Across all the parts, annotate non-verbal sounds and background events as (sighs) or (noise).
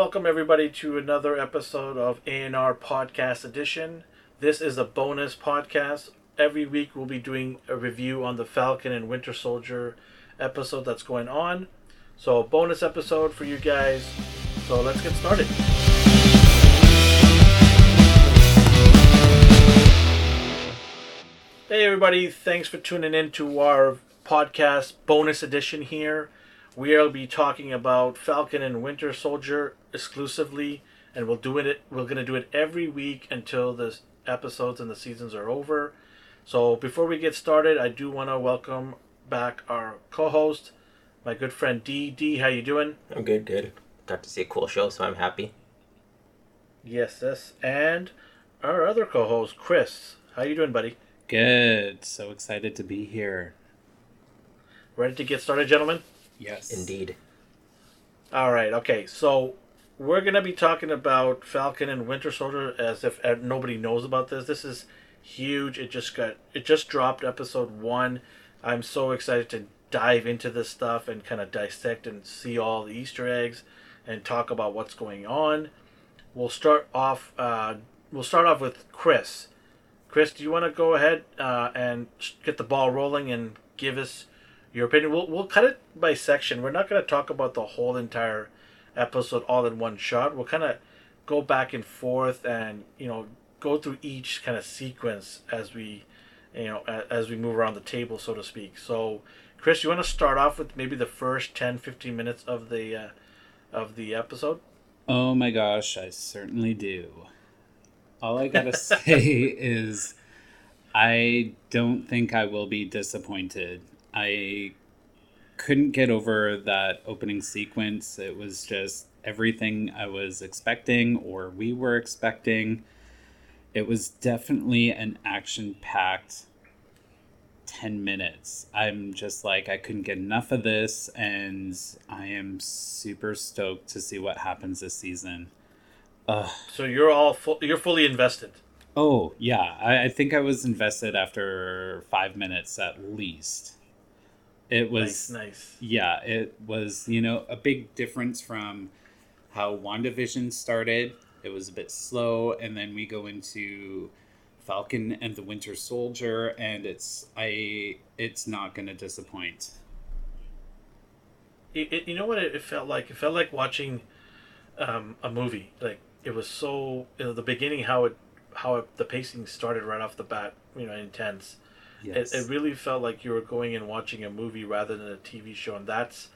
welcome everybody to another episode of ANR Podcast Edition. This is a bonus podcast. Every week we'll be doing a review on the Falcon and Winter Soldier episode that's going on. So, bonus episode for you guys. So, let's get started. Hey, everybody, thanks for tuning in to our podcast bonus edition here. We'll be talking about Falcon and Winter Soldier exclusively, and we'll do it. We're gonna do it every week until the episodes and the seasons are over. So before we get started, I do want to welcome back our co-host, my good friend D. D, how you doing? I'm good, good. Got to see a cool show, so I'm happy. Yes, yes, and our other co-host, Chris. How you doing, buddy? Good. So excited to be here. Ready to get started, gentlemen? Yes. Indeed. All right. Okay. So we're gonna be talking about Falcon and Winter Soldier as if uh, nobody knows about this. This is huge. It just got it just dropped episode one. I'm so excited to dive into this stuff and kind of dissect and see all the Easter eggs and talk about what's going on. We'll start off. Uh, we'll start off with Chris. Chris, do you want to go ahead uh, and get the ball rolling and give us your opinion? We'll we'll cut it by section. We're not going to talk about the whole entire episode all in one shot. We'll kind of go back and forth and you know go through each kind of sequence as we you know as we move around the table so to speak. So Chris, you want to start off with maybe the first 10 15 minutes of the uh, of the episode? Oh my gosh, I certainly do. All I gotta say (laughs) is, I don't think I will be disappointed. I couldn't get over that opening sequence. It was just everything I was expecting or we were expecting. It was definitely an action packed 10 minutes. I'm just like, I couldn't get enough of this, and I am super stoked to see what happens this season. Ugh. So you're all full, you're fully invested. Oh, yeah. I, I think I was invested after five minutes at least. It was nice, nice. Yeah, it was, you know, a big difference from how WandaVision started. It was a bit slow, and then we go into Falcon and the Winter Soldier, and it's I it's not gonna disappoint. It, it, you know what it, it, felt like? It felt like watching um, a movie. Like it was so you know the beginning how it how it, the pacing started right off the bat. You know, intense. Yes. It, it really felt like you were going and watching a movie rather than a TV show, and that's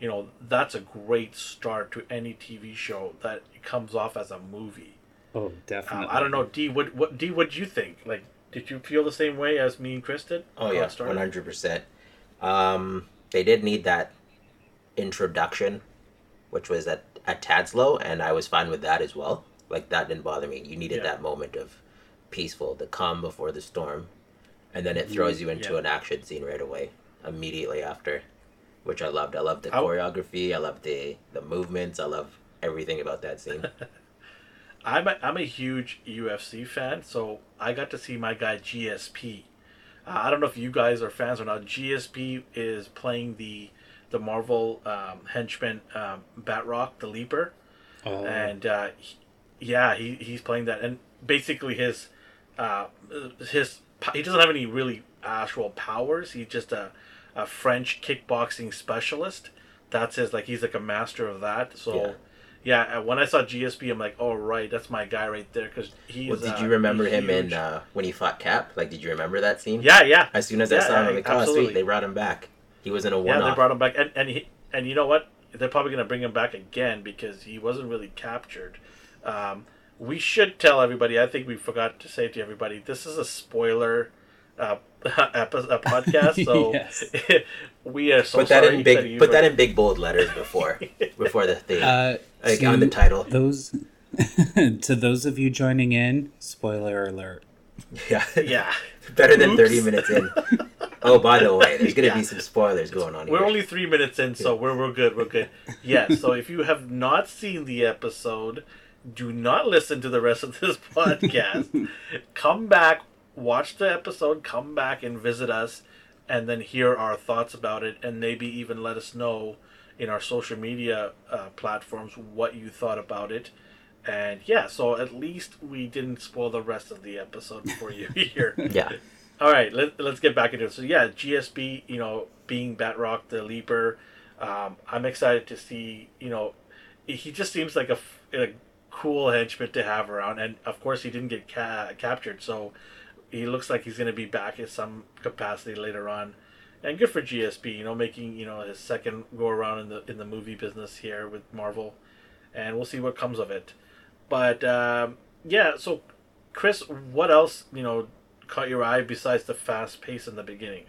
you know that's a great start to any TV show that comes off as a movie. Oh, definitely. Uh, I don't know, D. What what D? What do you think? Like, did you feel the same way as me and Chris did? Oh yeah, one hundred percent. Um, they did need that introduction, which was at at tad slow, and I was fine with that as well. Like that didn't bother me. You needed yeah. that moment of peaceful, the calm before the storm, and then it throws you into yeah. an action scene right away, immediately after, which I loved. I loved the I... choreography. I loved the the movements. I love everything about that scene. (laughs) I'm a, I'm a huge UFC fan, so I got to see my guy GSP. Uh, I don't know if you guys are fans or not. GSP is playing the the Marvel um, henchman um, Batroc, the Leaper, oh. and uh, he, yeah, he, he's playing that, and basically his uh, his he doesn't have any really actual powers. He's just a, a French kickboxing specialist. That's his like he's like a master of that. So. Yeah yeah, when I saw GSP, I'm like, oh right, that's my guy right there because he. Well, did uh, you remember him in uh, when he fought Cap? Like, did you remember that scene? Yeah, yeah. As soon as yeah, I saw him, I'm like, oh sweet, they brought him back. He was in a one. Yeah, they brought him back, and and he, and you know what? They're probably gonna bring him back again because he wasn't really captured. Um, we should tell everybody. I think we forgot to say to everybody, this is a spoiler uh, (laughs) a podcast. (laughs) So (laughs) we are so put that in big put that in big bold letters before before the thing uh, like on the title. Those to those of you joining in, spoiler alert. Yeah, yeah. Better than Oops. thirty minutes in. Oh, by the way, there's gonna yeah. be some spoilers going on. We're only three minutes in, so we're we're good. We're good. Yeah. So if you have not seen the episode, do not listen to the rest of this (laughs) podcast. Come back watch the episode, come back and visit us, and then hear our thoughts about it, and maybe even let us know in our social media uh, platforms what you thought about it. And yeah, so at least we didn't spoil the rest of the episode for you (laughs) here. (laughs) Yeah. All right, let, let's get back into it. So yeah, GSP, you know, being Batroc the Leaper, um, I'm excited to see. You know, he just seems like a, a cool henchman to have around, and of course he didn't get ca- captured, so he looks like he's going to be back in some capacity later on. And good for GSP, you know, making you know his second go around in the in the movie business here with Marvel, and we'll see what comes of it. But um, yeah, so Chris, what else you know caught your eye besides the fast pace in the beginning?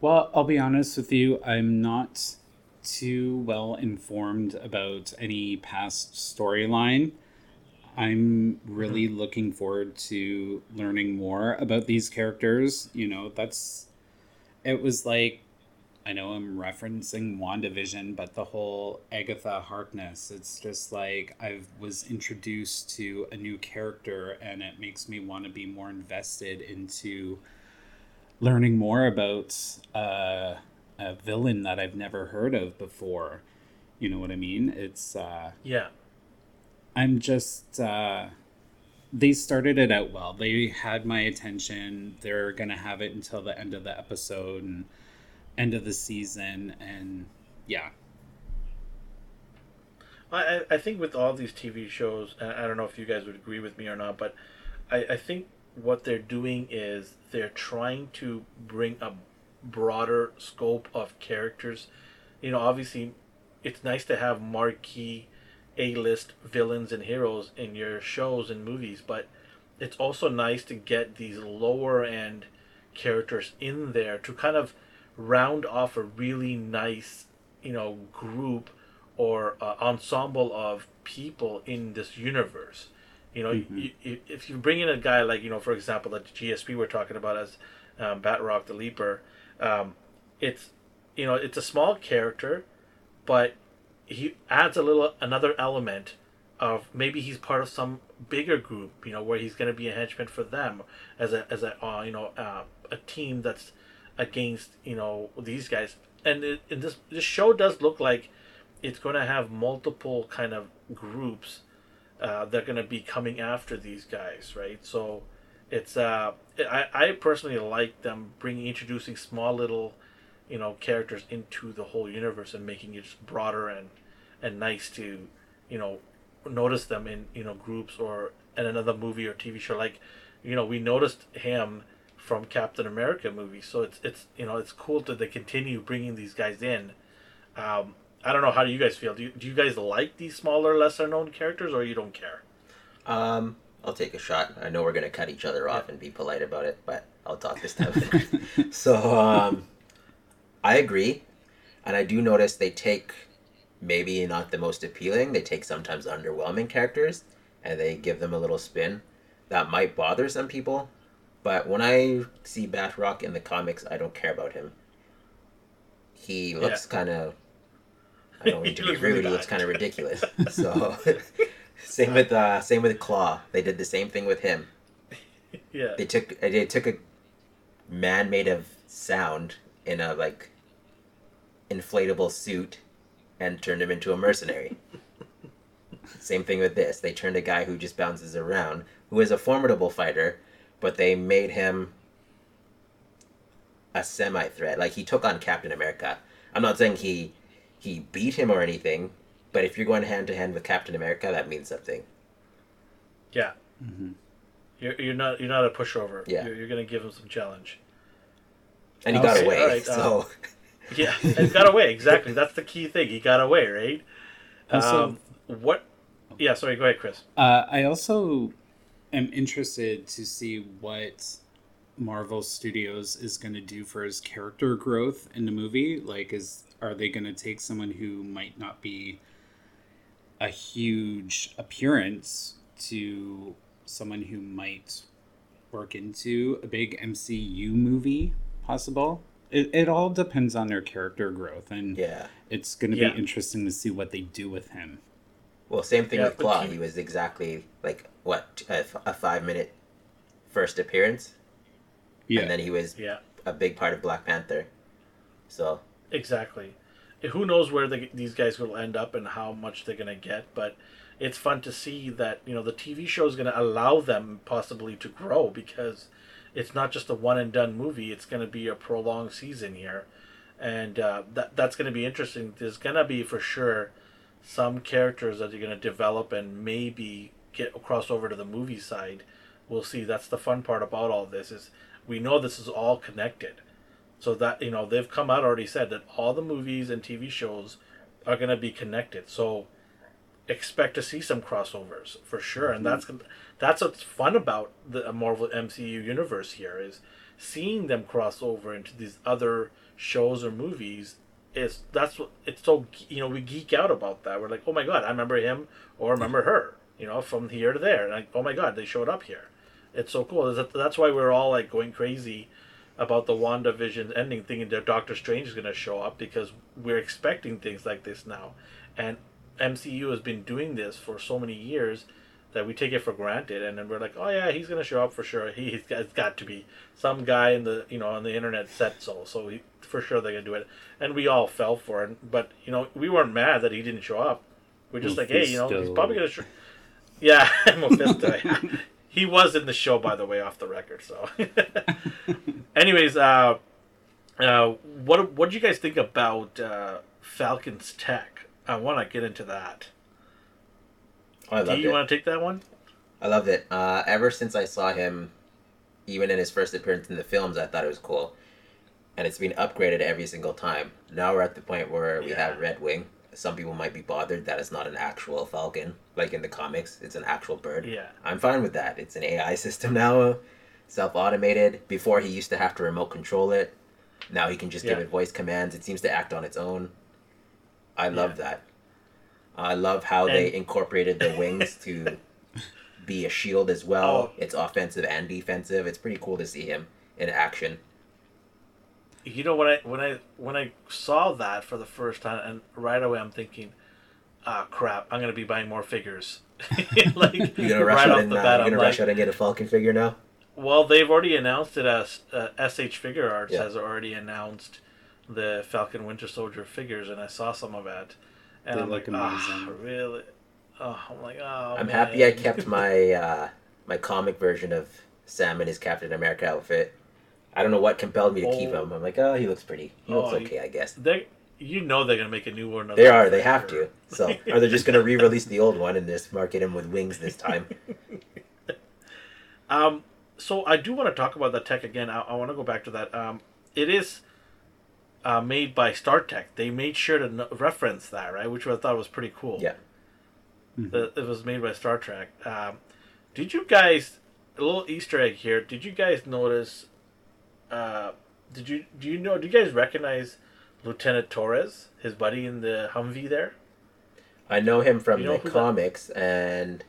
Well, I'll be honest with you, I'm not too well informed about any past storyline. I'm really mm-hmm. looking forward to learning more about these characters. You know, that's it was like I know I'm referencing WandaVision, but the whole Agatha Harkness, it's just like I was introduced to a new character and it makes me want to be more invested into learning more about uh, a villain that I've never heard of before. You know what I mean? It's uh, yeah. I'm just uh, they started it out well. They had my attention. They're gonna have it until the end of the episode and end of the season, and yeah. I, I think with all these TV shows, I don't know if you guys would agree with me or not, but I, I think what they're doing is they're trying to bring a broader scope of characters. You know, obviously, it's nice to have marquee A-list villains and heroes in your shows and movies, but it's also nice to get these lower end characters in there to kind of round off a really nice, you know, group or uh, ensemble of people in this universe. You know, mm-hmm. you, if you bring in a guy like, you know, for example, the GSP we're talking about as um, Batroc the Leaper, um, it's, you know, it's a small character, but he adds a little another element of maybe he's part of some bigger group, you know, where he's going to be a henchman for them as a as a uh, you know uh, a team that's against you know these guys. And it, this this show does look like it's going to have multiple kind of groups uh, that are going to be coming after these guys, right? So it's uh, I I personally like them bringing introducing small little you know characters into the whole universe and making it just broader and and nice to you know notice them in you know groups or in another movie or TV show. Like you know we noticed him from Captain America movies. So it's it's you know it's cool that they continue bringing these guys in. Um, I don't know how do you guys feel? Do you, do you guys like these smaller lesser known characters or you don't care? Um I'll take a shot I know we're gonna cut each other off yeah. and be polite about it but I'll talk this time (laughs) so um I agree and I do notice they take maybe not the most appealing. They take sometimes underwhelming characters and they give them a little spin. That might bother some people, but when I see Batroc in the comics, I don't care about him. He looks yeah. kind of. I don't (laughs) mean to be rude. Really he looks kind of ridiculous. (laughs) so, same with uh, same with Klaw. They did the same thing with him. (laughs) Yeah. They took they took a man made of sound in a like inflatable suit and turned him into a mercenary. (laughs) Same thing with this. They turned a guy who just bounces around, who is a formidable fighter, but they made him a semi threat. Like he took on Captain America. I'm not saying he he beat him or anything, but if you're going hand to hand with Captain America, that means something. Yeah. Mm-hmm. You're, you're not you're not a pushover. Yeah. You're, you're going to give him some challenge. And he got away. Right, so. Um, (laughs) yeah, he got away. Exactly. That's the key thing. He got away, right? Also, um, what? Yeah. Sorry. Go ahead, Chris. Uh, I also am interested to see what Marvel Studios is going to do for his character growth in the movie. Like, is are they going to take someone who might not be a huge appearance to someone who might work into a big MCU movie possible? it, it all depends on their character growth and yeah. it's going to yeah. be interesting to see what they do with him. Well same thing yeah, with Klaw. he... he was exactly like what a, a, five minute first appearance? Yeah. And then he was yeah. a big part of black panther. So exactly who knows where the, these guys will end up and how much they're gonna get, but it's fun to see that you know the TV show is gonna allow them possibly to grow because it's not just a one and done movie. It's gonna be a prolonged season here, and uh, that that's gonna be interesting. There's gonna be for sure some characters that you're gonna develop and maybe get across over to the movie side. We'll see. That's the fun part about all this is we know this is all connected. So that you know they've come out already said that all the movies and TV shows are going to be connected. So expect to see some crossovers for sure, and mhm. that's that's what's fun about the Marvel MCU universe here is seeing them cross over into these other shows or movies. Is that's what it's so you know we geek out about that. We're like, oh my god, I remember him or remember her. You know, from here to there. and Like, oh my god, they showed up here. It's so cool. That's why we're all like going crazy about the WandaVision ending, thinking that Doctor Strange is going to show up because we're expecting things like this now. And MCU has been doing this for so many years that we take it for granted, and then we're like, oh yeah, he's going to show up for sure. (laughs) He, has got, got to be some guy in the you know on the internet said so, so he, for sure they're going to do it. And we all fell for it, but you know we weren't mad that he didn't show up. We're just Mephisto. like, hey, you know, he's probably going to. Sh- yeah, (laughs) Mephisto. He was in the show, by the way, off the record. So. (laughs) Anyways, uh, uh, what what do you guys think about uh, Falcon's tech? I want to get into that. Oh, I do you it. want to take that one? I loved it. Uh, ever since I saw him, even in his first appearance in the films, I thought it was cool, and it's been upgraded every single time. Now we're at the point where we yeah. have Red Wing. Some people might be bothered that it's not an actual falcon, like in the comics. It's an actual bird. Yeah, I'm fine with that. It's an AI system (laughs) now self automated. Before he used to have to remote control it. Now he can just yeah. give it voice commands. It seems to act on its own. I love yeah. that. I love how and... they incorporated the wings (laughs) to be a shield as well. Oh. It's offensive and defensive. It's pretty cool to see him in action. You know when I when I when I saw that for the first time, and right away I'm thinking, ah, crap! I'm gonna be buying more figures. (laughs) like you're gonna rush right out and, uh, you're gonna rush out and get a Falcon figure now. Well, they've already announced it as uh, SH Figuarts yeah. has already announced the Falcon Winter Soldier figures, and I saw some of that, and they I'm like, ah, oh, really? Oh, I'm like, oh. I'm man. happy I kept my (laughs) uh, my comic version of Sam in his Captain America outfit. I don't know what compelled me to oh. keep him. I'm like, oh, he looks pretty. He looks oh, okay, I guess. They, you know, they're gonna make a new one. They are. They have to. So, are they just gonna re-release the old one and just market him with wings this time? (laughs) um, so I do want to talk about the tech again. I, I want to go back to that. Um, it is uh, made by Stark Tech. They made sure to no- reference that, right? Which I thought was pretty cool. Yeah. Mm-hmm. The, it was made by Star Trek. Um, did you guys a little Easter egg here? Did you guys notice? Uh, did you do you know? Do you guys recognize Lieutenant Torres, his buddy in the Humvee there? I know him from you know the comics, that... and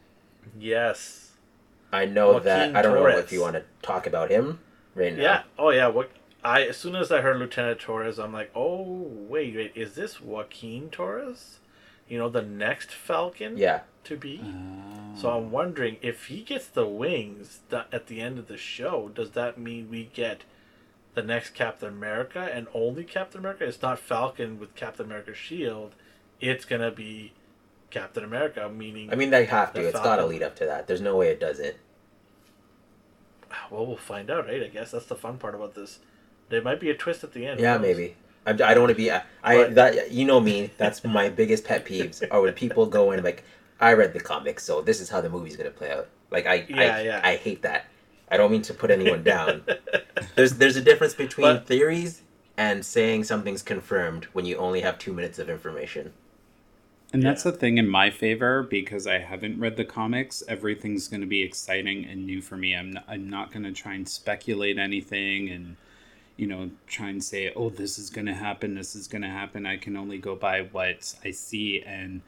yes, I know Joaquin that. I don't Torres. know if you want to talk about him right now. Yeah. Oh yeah. What I as soon as I heard Lieutenant Torres, I'm like, oh wait, wait, is this Joaquin Torres? You know, the next Falcon. Yeah. To be. Oh. So I'm wondering if he gets the wings at the end of the show. Does that mean we get the next Captain America and only Captain America? It's not Falcon with Captain America's shield. It's gonna be Captain America, meaning. I mean, they have to. It's got to lead up to that. There's no way it doesn't. Well, we'll find out, right? I guess that's the fun part about this. There might be a twist at the end. Yeah, maybe. I, I don't want to be. I, I that you know me. That's my biggest pet peeves. (laughs) Are when people go in like, I read the comics, so this is how the movie's gonna play out. Like I, yeah, I, yeah. I hate that. I don't mean to put anyone down. (laughs) there's there's a difference between but, theories and saying something's confirmed when you only have two minutes of information. And that's the thing in my favor because I haven't read the comics. Everything's going to be exciting and new for me. I'm not, I'm not going to try and speculate anything and you know try and say, "Oh, this is going to happen. This is going to happen." I can only go by what I see and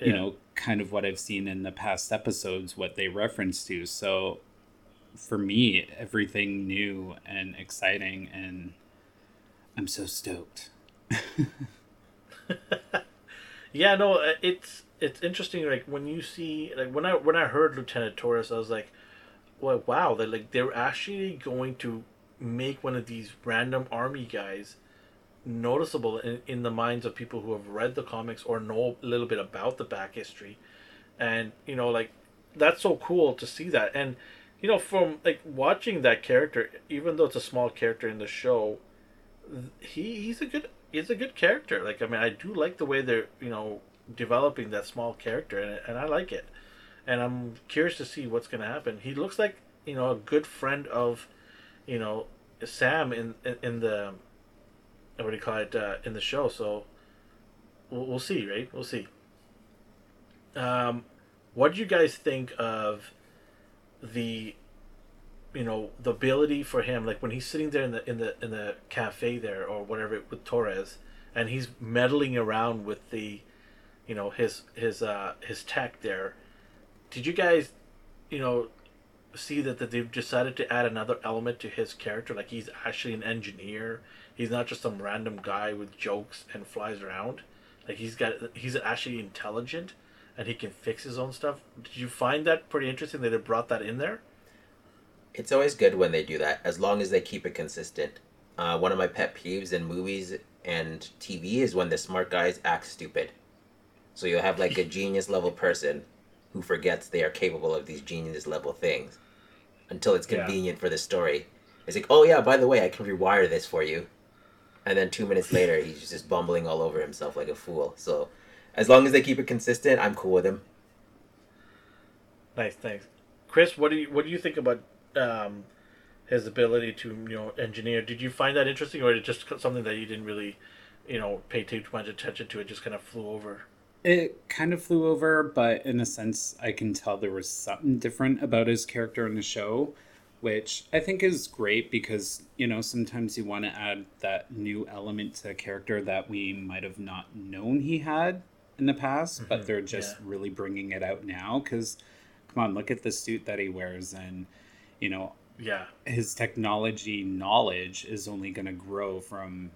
you know kind of what I've seen in the past episodes, what they reference to. So for me, everything new and exciting and I'm so stoked. (laughs) Yeah, no, uh, it's it's interesting. Like when you see, like when I when I heard Lieutenant Torres, I was like, well, wow, they like they're actually going to make one of these random army guys noticeable in, in the minds of people who have read the comics or know a little bit about the back history and you know like that's so cool to see that and you know from like watching that character even though it's a small character in the show he he's a good he's a good character. Like i mean i do like the way they're you know developing that small character and, and i like it. And i'm curious to see what's going to happen. He looks like you know a good friend of you know sam in in, in the what do you call it uh, in the show. So we'll, we'll see right? We'll see. Um what do you guys think of the you know the ability for him like when he's sitting there in the in the in the cafe there or whatever with Torres and he's meddling around with the you know his his uh his tech there did you guys you know see that, that they've decided to add another element to his character? Like he's actually an engineer. He's not just some random guy with jokes and flies around. Like he's got he's actually intelligent and he can fix his own stuff. Did you find that pretty interesting that they brought that in there? It's always good when they do that, as long as they keep it consistent. Uh, one of my pet peeves in movies and TV is when the smart guys act stupid. So you'll have like a (laughs) genius level person who forgets they are capable of these genius level things until it's convenient yeah. for the story. It's like, oh yeah, by the way, I can rewire this for you. And then two minutes later, he's just bumbling all over himself like a fool. So as long as they keep it consistent, I'm cool with him. Nice, thanks, Chris. What do you what do you think about um, his ability to you know engineer? Did you find that interesting, or it just something that you didn't really you know pay too much attention to? It just kind of flew over. It kind of flew over, but in a sense, I can tell there was something different about his character in the show, which I think is great because, you know, sometimes you want to add that new element to a character that we might have not known he had in the past, mm-hmm. but they're just yeah. really bringing it out now because come on, look at the suit that he wears and you know, yeah, his technology knowledge is only going to grow from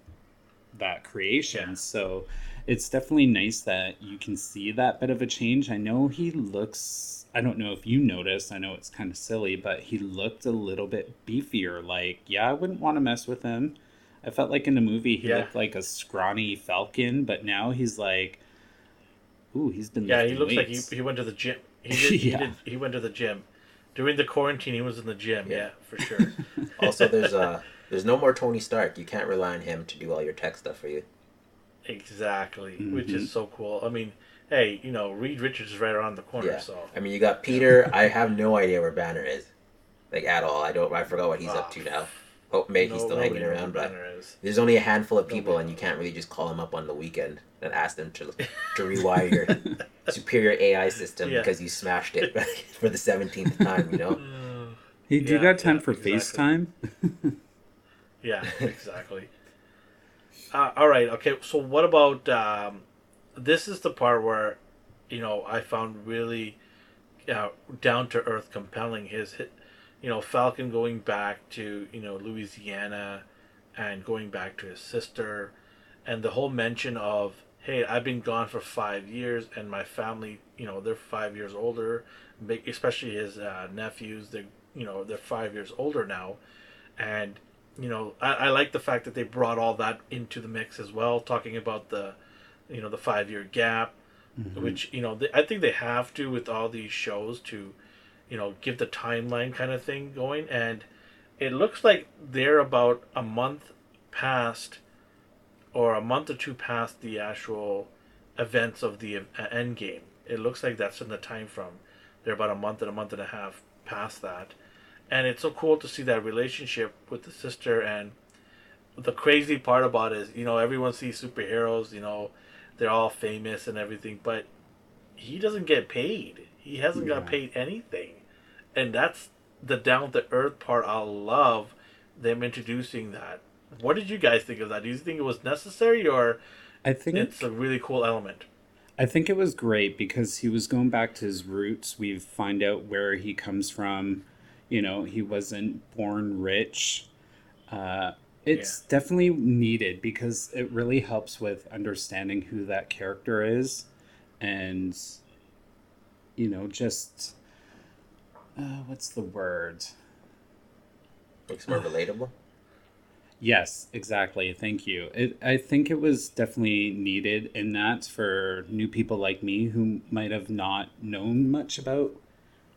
that creation. Yeah. So it's definitely nice that you can see that bit of a change. I know he looks I don't know if you noticed, I know it's kind of silly, but he looked a little bit beefier. Like, yeah, I wouldn't want to mess with him. I felt like in the movie he yeah. looked like a scrawny falcon, but now he's like Ooh, he's been. Yeah, he looks weights. like he, he went to the gym. (laughs) He did, yeah. he did. He went to the gym during the quarantine. He was in the gym. Yeah, yeah for sure. (laughs) also, there's uh, there's no more Tony Stark. You can't rely on him to do all your tech stuff for you. Exactly, mm-hmm. which is so cool. I mean, hey, you know, Reed Richards is right around the corner. Yeah. So I mean, you got Peter. I have no idea where Banner is, like at all. I don't. I forgot what he's oh, up to now. Oh, maybe no, he's still hanging around, but there's only a handful of people, and you can't really just call him up on the weekend and ask them to (laughs) to rewire your superior AI system yeah. because you smashed it (laughs) for the seventeenth time. You know. (laughs) Hey, do yeah, you got time yeah, for exactly. FaceTime? yeah, exactly. Uh, all right. Okay. So what about um, this? Is the part where you know I found really uh, down to earth, compelling. His you know, Falcon going back to, you know, Louisiana and going back to his sister and the whole mention of, hey, I've been gone for five years and my family, you know, they're five years older, especially his uh, nephews, they're, you know, they're five years older now. And, you know, I, I like the fact that they brought all that into the mix as well, talking about the, you know, the five year gap, mm-hmm. which, you know, they, I think they have to with all these shows to, you know, give the timeline kind of thing going. And it looks like they're about a month past, or a month or two past the actual events of the uh, Endgame. It looks like that's in the time from. They're about a month and a month and a half past that. And it's so cool to see that relationship with the sister. And the crazy part about it is, you know, everyone sees superheroes, you know, they're all famous and everything, but he doesn't get paid. He hasn't yeah. got paid anything and that's the down to earth part. I love them introducing that. What did you guys think of that? Do you think it was necessary, or I think it's a really cool element? I think it was great because he was going back to his roots. We find out where he comes from. You know, he wasn't born rich. Uh, it's yeah. definitely needed because it really helps with understanding who that character is, and you know, just uh, what's the word? Makes more relatable. Yes, exactly. Thank you. It, I think it was definitely needed in that for new people like me who might have not known much about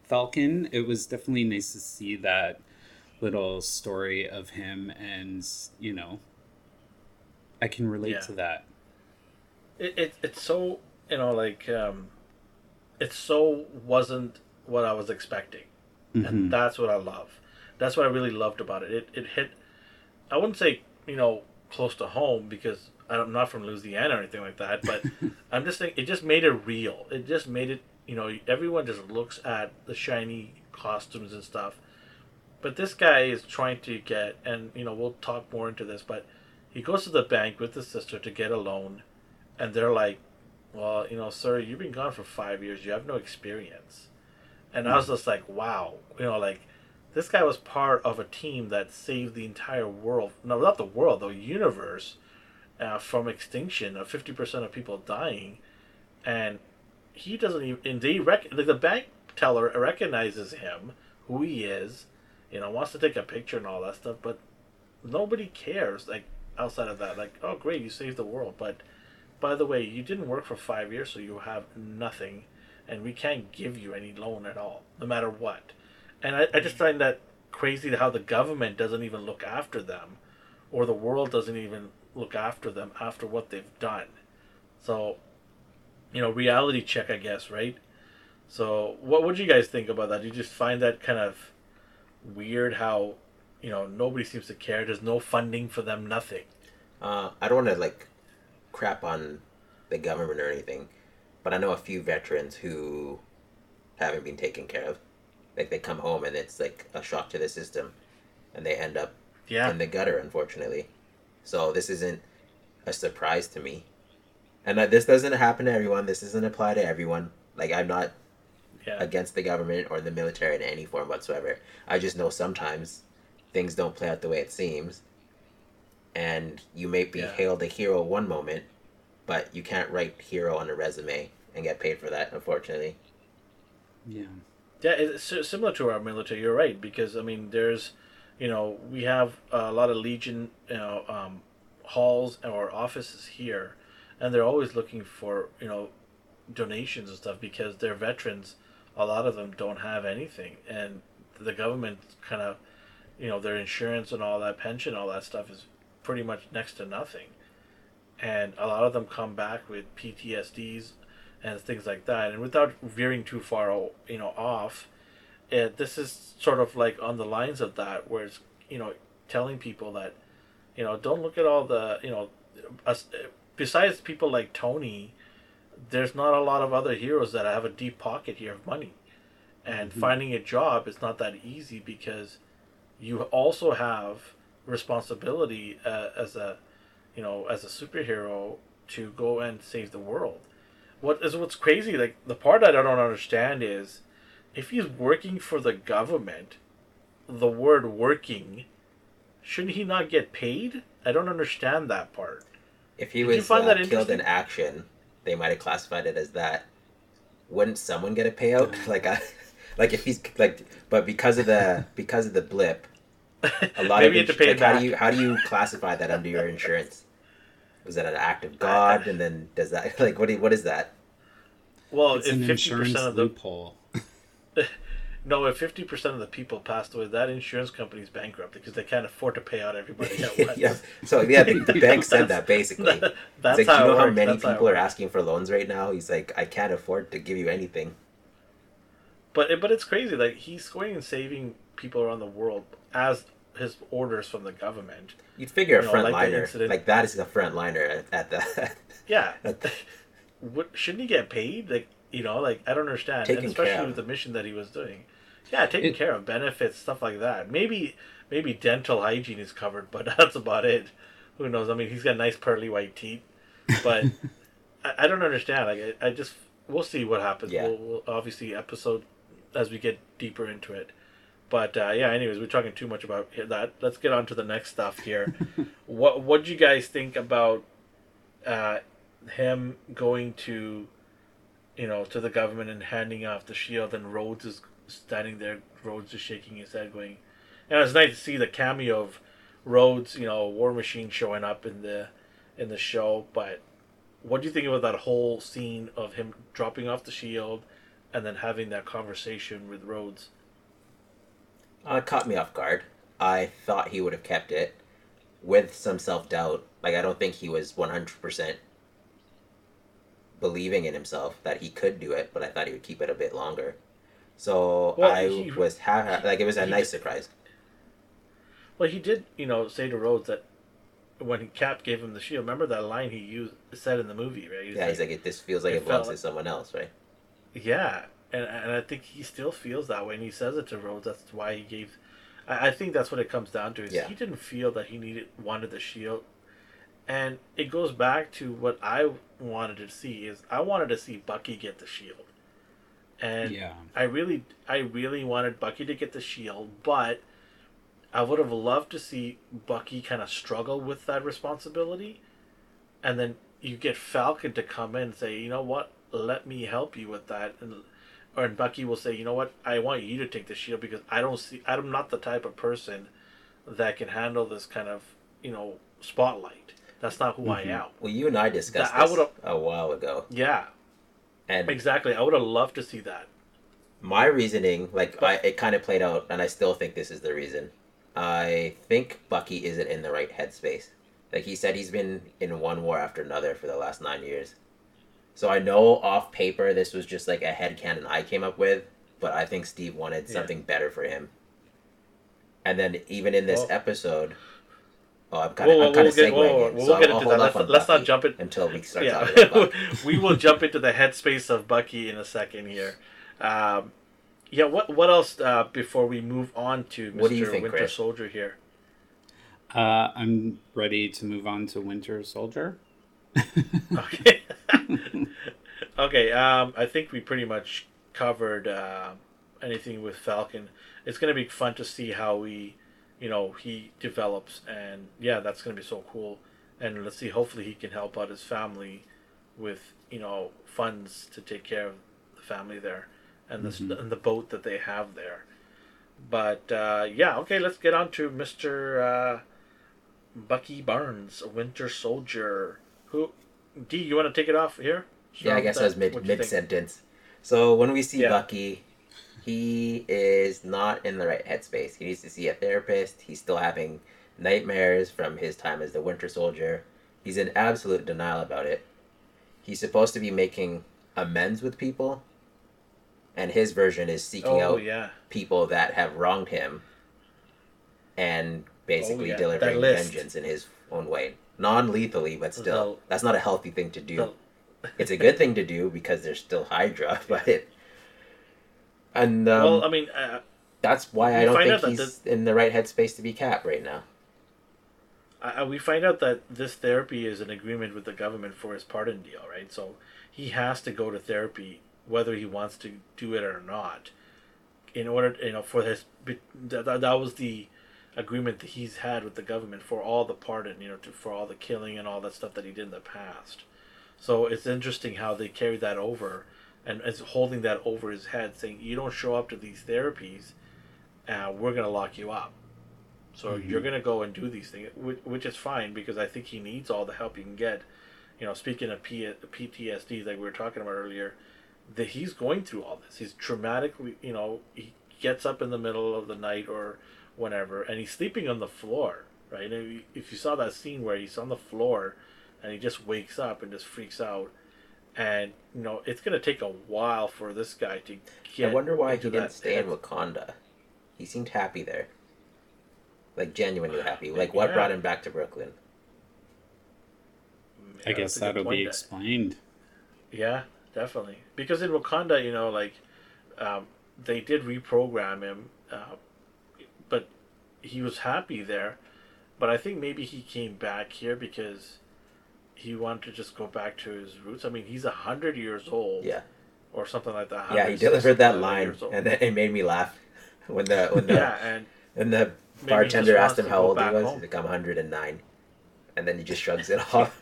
Falcon. It was definitely nice to see that little story of him, and you know, I can relate Yeah. to that. it, it it's so you know like um it so wasn't what i was expecting Mhm. and that's what i love that's what i really loved about it it, it hit i wouldn't say you know close to home because i'm not from louisiana or anything like that but (laughs) i'm just saying it just made it real it just made it you know everyone just looks at the shiny costumes and stuff but this guy is trying to get and you know we'll talk more into this but he goes to the bank with his sister to get a loan and they're like, "Well, you know, sir, you've been gone for five years. You have no experience." And I was just like, "Wow, you know, like this guy was part of a team that saved the entire world. No, not the world, the universe, uh, from extinction of fifty percent of people dying." And he doesn't even. And they rec- like the bank teller recognizes him, who he is, you know, wants to take a picture and all that stuff, but nobody cares. Like outside of that, like, oh great, you saved the world, but by the way, you didn't work for five years, so you have nothing, and we can't give you any loan at all, no matter what. And I, I just find that crazy how the government doesn't even look after them, or the world doesn't even look after them after what they've done. So, you know, reality check, I guess, right? So, what would you guys think about that? Do you just find that kind of weird how, you know, nobody seems to care? There's no funding for them, nothing. Uh, I don't want to like crap on the government or anything, but I know a few veterans who haven't been taken care of. Like they come home and it's like a shock to the system, and they end up Yeah. in the gutter, unfortunately. So this isn't a surprise to me, and that this doesn't happen to everyone. This doesn't apply to everyone. Like I'm not yeah. against the government or the military in any form whatsoever. I just know sometimes things don't play out the way it seems, and you may be Yeah. hailed a hero one moment, but you can't write hero on a resume and get paid for that, unfortunately. Yeah. Yeah, it's similar to our military. You're right because I mean, there's, you know, we have a lot of Legion, you know, um, halls or offices here, and they're always looking for you know, donations and stuff because they're veterans. A lot of them don't have anything, and the government kind of, you know, their insurance and all that pension, all that stuff is pretty much next to nothing, and a lot of them come back with PTSDs and things like that. And without veering too far, you know, off, it, this is sort of like on the lines of that, where it's you know telling people that, you know, don't look at all the you know, us, besides people like Tony, there's not a lot of other heroes that have a deep pocket here of money, and finding a job is not that easy because you also have responsibility uh, as a you know as a superhero to go and save the world what is what's crazy like the part that i don't understand is if he's working for the government the word working shouldn't he not get paid i don't understand that part If he Did you was find uh, that killed in action, they might have classified it as that. Wouldn't someone get a payout? (laughs) like, I, like if he's like, but because of the because of the blip, a lot maybe you of have to pay like, it how back do you how do you classify that under your insurance? Was that an act of God? And then does that (laughs) like what do you, what is that? well It's if an 50% insurance of the loophole. (laughs) no if 50% of the people passed away that insurance company's bankrupt because they can't afford to pay out everybody at (laughs) once yeah. So yeah, the, the bank said that basically. that's He's like, how you know how works. many That's how people are asking for loans right now? He's like, I can't afford to give you anything. But but it's crazy. Like he's going and saving people around the world as his orders from the government. You'd figure a You know, front like the liner, incident- like that is a front liner at, at the. (laughs) Yeah. (laughs) what, shouldn't he get paid? Like you know, like I don't understand. Taken and especially care of. with the mission that he was doing. Yeah, taking It- care of benefits, stuff like that. Maybe maybe dental hygiene is covered, but (laughs) that's about it. Who knows? I mean, he's got nice pearly white teeth, but I, I don't understand. Like I, I just we'll see what happens. Yeah. We'll, we'll obviously episode as we get deeper into it. But uh, yeah, anyways, we're talking too much about that. Let's get on to the next stuff here. (laughs) what what do you guys think about uh, him going to, you know, to the government and handing off the shield, and Rhodes is standing there. Rhodes is shaking his head, going, and it's nice to see the cameo of Rhodes, you know, War Machine showing up in the in the show. But what do you think about that whole scene of him dropping off the shield and then having that conversation with Rhodes? Uh, it caught me off guard. I thought he would have kept it with some self doubt. Like I don't think he was one hundred percent believing in himself that he could do it, but I thought he would keep it a bit longer. So Well, I he- was ha- like it was a nice did- surprise. Well, he did, you know, say to Rhodes that when Cap gave him the shield. Remember that line he used said in the movie, right? He Yeah, he's like it. This feels like it it, belongs felt- to someone else, right? Yeah, and and I think he still feels that way, and he says it to Rhodes. That's why he gave. I, I think that's what it comes down to. Is Yeah. he didn't feel that he needed wanted the shield, and it goes back to what I wanted to see. Is I wanted to see Bucky get the shield, and Yeah. I really, I really wanted Bucky to get the shield, but I would have loved to see Bucky kind of struggle with that responsibility, and then you get Falcon to come in and say, you know what, let me help you with that, and or and Bucky will say, you know what, I want you to take the shield because I don't see, I'm not the type of person that can handle this kind of, you know, spotlight. That's not who I mm-hmm. am. Well, you and I discussed That this would've- a while ago, Yeah, and exactly. I would have loved to see that. my reasoning, like I, it kind of played out, and I still think this is the reason. I think Bucky isn't in the right headspace. Like he said, he's been in one war after another for the last nine years. So I know off paper this was just like a headcanon I came up with, but I think Steve wanted Yeah. something better for him. And then even in this Well- episode, oh, I'm kind of We'll, I'm kind we'll of get, segueing. we'll, we'll so get I'll into hold that. Let's, let's not jump in. until we start yeah, talking about (laughs) Bucky. we will jump into the headspace of Bucky in a second here. Um, yeah, what what else uh, before we move on to Mr. What do you think, Winter Chris? Soldier here? Uh, I'm ready to move on to Winter Soldier. (laughs) Okay. (laughs) okay. Um, I think we pretty much covered uh, anything with Falcon. It's gonna be fun to see how we, you know, he develops, and yeah, that's gonna be so cool. And let's see. Hopefully, he can help out his family with you know funds to take care of the family there and the Mhm. and the boat that they have there. But uh, yeah, okay. Let's get on to Mister uh, Bucky Barnes, Winter Soldier. Who? D, you want to take it off here? Yeah, I guess with I was mid What do you mid think? sentence. So when we see Yeah. Bucky, he is not in the right headspace. He needs to see a therapist. He's still having nightmares from his time as the Winter Soldier. He's in absolute denial about it. He's supposed to be making amends with people, and his version is seeking Oh out yeah, people that have wronged him and basically Oh, yeah, delivering vengeance in his own way. Non lethally, but still, The- that's not a healthy thing to do The- it's a good thing to do because there's still Hydra, (laughs) but it. And um, well, I mean, uh, that's why I don't think he's in the right headspace to be Cap right now. I- we find out that this therapy is an agreement with the government for his pardon deal, right? So he has to go to therapy whether he wants to do it or not. In order, you know, for his that, that was the agreement that he's had with the government for all the pardon, you know, to, for all the killing and all that stuff that he did in the past. So it's interesting how they carry that over and is holding that over his head, saying, "You don't show up to these therapies, uh, we're gonna lock you up." So Mhm. you're gonna go and do these things, which, which is fine because I think he needs all the help he can get. You know, speaking of P- PTSD, like we were talking about earlier, that he's going through all this. He's traumatically, you know, he gets up in the middle of the night or whenever, and he's sleeping on the floor, right? And if you saw that scene where he's on the floor and he just wakes up and just freaks out, and you know, it's gonna take a while for this guy to get. I wonder why he didn't that stay in Wakanda. He seemed happy there, like genuinely happy. Like what brought him back to Brooklyn? I guess that's a good that'll be point. explained. Yeah, definitely. Because in Wakanda, you know, like um, they did reprogram him, uh, but he was happy there. But I think maybe he came back here because he wanted to just go back to his roots. I mean, he's a hundred years old, Yeah, or something like that. yeah. He delivered that line, and it made me laugh (laughs) when the when the yeah, and when the bartender asked him how old he was. home. He's like, "I'm 109," and then he just shrugs it (laughs) off.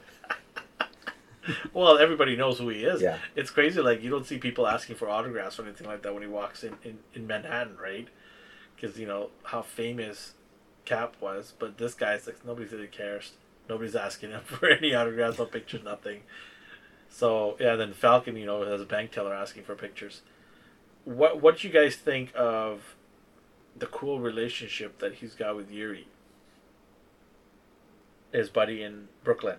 well, everybody knows who he is. Yeah. It's crazy. Like you don't see people asking for autographs or anything like that when he walks in in, in Manhattan, right? Because you know how famous Cap was, but this guy's like nobody really cares. Nobody's asking him (laughs) for any autographs or pictures, nothing. So yeah, then Falcon, you know, has a bank teller asking for pictures. What what do you guys think of the cool relationship that he's got with Yori? His buddy in Brooklyn.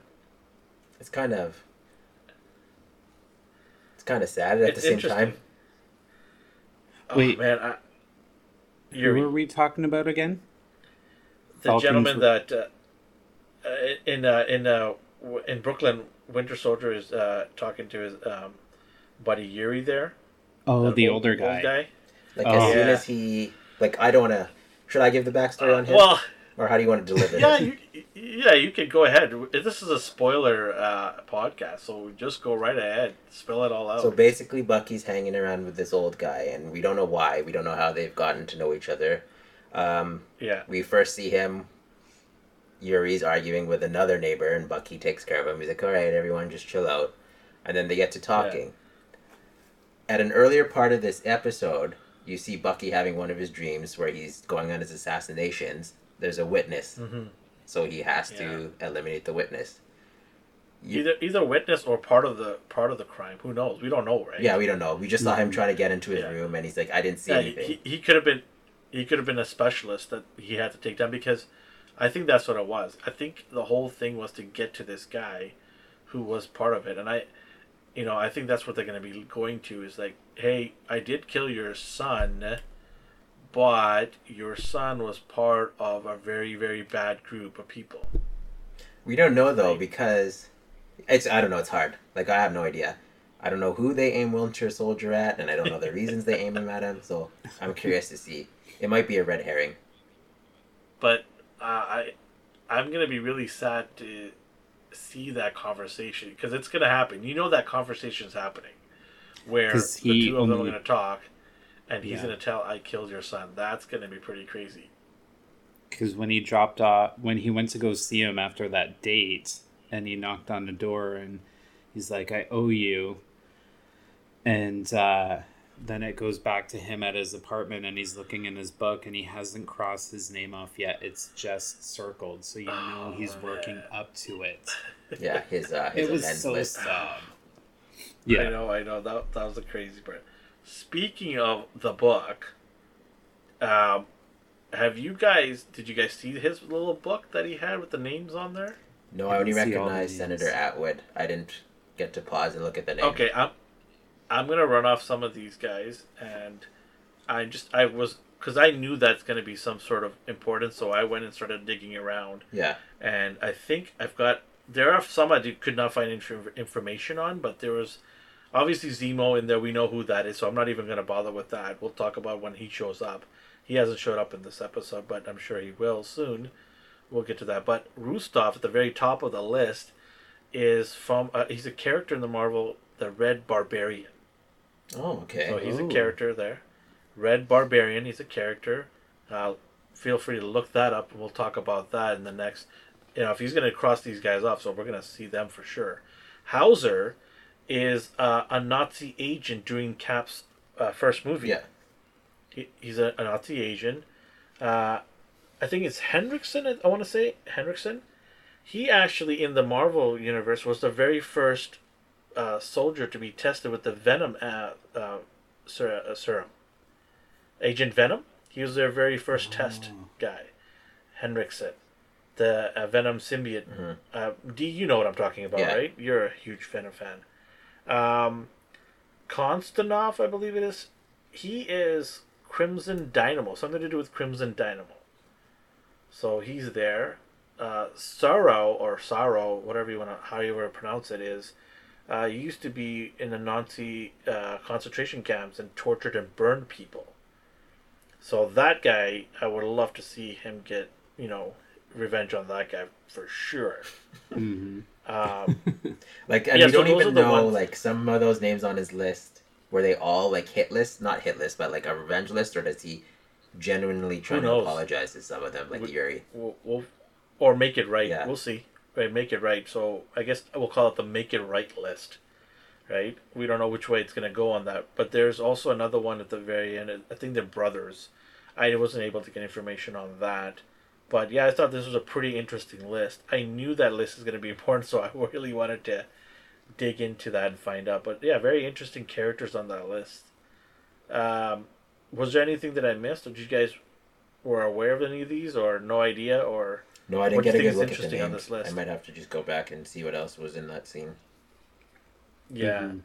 It's kind of it's kind of sad at It's the same time. Oh Wait. man, I, Who Yori, are we talking about again? the Falcon's gentleman re- that uh, uh, in uh, in uh, in Brooklyn, Winter Soldier is uh, talking to his um, buddy Yori there. Oh, the old- older old guy. Like Oh. as soon as he like I don't want to. Should I give the backstory on him, Well, or how do you want to deliver yeah, this? you, yeah, you can go ahead. This is a spoiler uh, podcast, so just go right ahead, spill it all out. So basically, Bucky's hanging around with this old guy, and we don't know why. We don't know how they've gotten to know each other. Um, yeah, we first see him. Yori's arguing with another neighbor, and Bucky takes care of him. He's like, "All right, everyone, just chill out." And then they get to talking. At an earlier part of this episode, you see Bucky having one of his dreams where he's going on his assassinations. There's a witness, hmm so he has to eliminate the witness. You- either either witness or part of the part of the crime. Who knows? We don't know, right? Yeah, we don't know. We just saw him trying to get into his Yeah. room, and he's like, "I didn't see yeah. anything." He, he could have been he could have been a specialist that he had to take down because I think that's what it was. I think the whole thing was to get to this guy who was part of it, and I, you know, I think that's what they're going to be going to is like, hey, I did kill your son, but your son was part of a very very bad group of people. We don't know though because it's I don't know. It's hard. Like I have no idea. I don't know who they aim Winter Soldier at, and I don't know the reasons they aim him at him. So I'm curious to see. It might be a red herring. but uh, I I'm gonna be really sad to see that conversation because it's gonna happen. You know that conversation's happening where the he two of them are gonna talk, and he's Yeah. gonna tell I killed your son. That's gonna be pretty crazy. Because when he dropped off, when he went to go see him after that date, and he knocked on the door, and he's like, "I owe you," and uh, then it goes back to him at his apartment, and he's looking in his book, and he hasn't crossed his name off yet. It's just circled, so you know he's Oh, working man. up to it. (laughs) Yeah, his uh, his It was so list. sad. I know, I know that that was the crazy part. Speaking of the book, um, have you guys? Did you guys see his little book that he had with the names on there? No, I only didn't see all the recognized. Senator Atwood. I didn't get to pause and look at the name. Okay, I'm I'm gonna run off some of these guys, and I just I was because I knew that's gonna be some sort of importance, so I went and started digging around, Yeah. and I think I've got there are some I did, could not find inf- information on, but there was obviously Zemo in there. We know who that is, so I'm not even gonna bother with that. We'll talk about when he shows up. He hasn't showed up in this episode, but I'm sure he will soon. We'll get to that. But Rustov at the very top of the list is from uh, he's a character in the Marvel the Red Barbarian. Oh, okay. So he's Oh. a character there. Red Barbarian, he's a character. Uh, feel free to look that up, and we'll talk about that in the next. You know, if he's going to cross these guys off, so we're going to see them for sure. Hauser is uh, a Nazi agent during Cap's uh, first movie. yeah. He, he's a, a Nazi agent. Uh, I think it's Hendrickson. I, I want to say Hendrickson. He actually in the Marvel universe was the very first uh, soldier to be tested with the Venom uh, uh, ser- serum. Agent Venom. He was their very first test Oh. guy. Hendrickson, the uh, Venom symbiote. Mhm. Uh, D, you know what I'm talking about, Yeah. right? You're a huge Venom fan. Um, Konstanov, I believe it is. He is Crimson Dynamo, something to do with Crimson Dynamo. So he's there. Uh, Sorrow or Sorrow, whatever you want to, how you want to pronounce it, is uh, used to be in the Nazi uh, concentration camps and tortured and burned people. So that guy, I would love to see him get, you know, revenge on that guy for sure. hmm Um, (laughs) Like, and Yeah, we so don't even know ones- like some of those names on his list. Were they all like hit list? Not hit list, but like a revenge list, or does he genuinely try to apologize to some of them, like We- Yori? we'll, we'll or make it right. Yeah. We'll see. Right, make it right. So I guess we'll call it the make it right list. Right. We don't know which way it's gonna go on that, but there's also another one at the very end. I think they're brothers. I wasn't able to get information on that, But yeah, I thought this was a pretty interesting list. I knew that list is going to be important, (laughs) so I really wanted to dig into that and find out. But yeah, very interesting characters on that list. Um, was there anything that I missed, or did you guys were aware of any of these, or no idea, or No, I didn't get a good is look at the interesting on names. this list? I might have to just go back and see what else was in that scene. yeah? Mhm.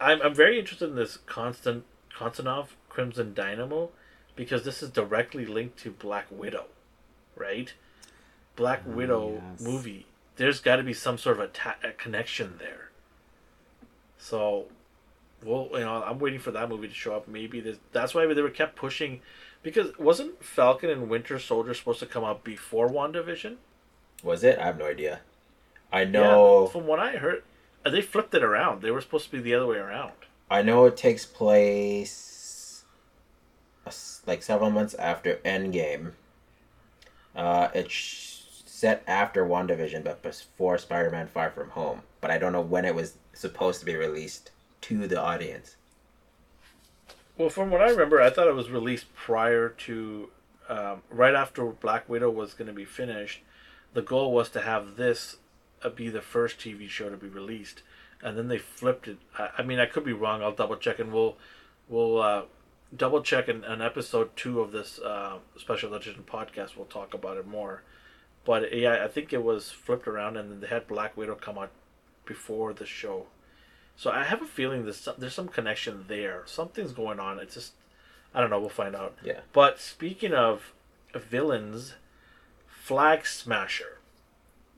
I'm I'm very interested in this constant Konstantinov Crimson Dynamo because this is directly linked to Black Widow, right? Black Oh, Widow yes. movie. There's got to be some sort of a, ta- a connection there. So, well, you know, I'm waiting for that movie to show up. Maybe that's why they were kept pushing, because wasn't Falcon and Winter Soldier supposed to come out before WandaVision? Was it? I have no idea. I Yeah, know. from what I heard, uh, they flipped it around. They were supposed to be the other way around. I know it takes place uh, like several months after Endgame. Uh, it's set after WandaVision, but before Spider-Man: Far From Home. But I don't know when it was supposed to be released to the audience. Well, from what I remember, I thought it was released prior to, um, right after Black Widow was going to be finished. The goal was to have this uh, be the first TV show to be released, and then they flipped it. I, I mean, I could be wrong. I'll double check, and we'll we'll uh, double check in, in episode two of this uh, special edition podcast. We'll talk about it more. But yeah, I think it was flipped around, and then they had Black Widow come out before the show. So I have a feeling there's some, there's some connection there. Something's going on. It's just I don't know. We'll find out. Yeah. But speaking of villains, Flag Smasher.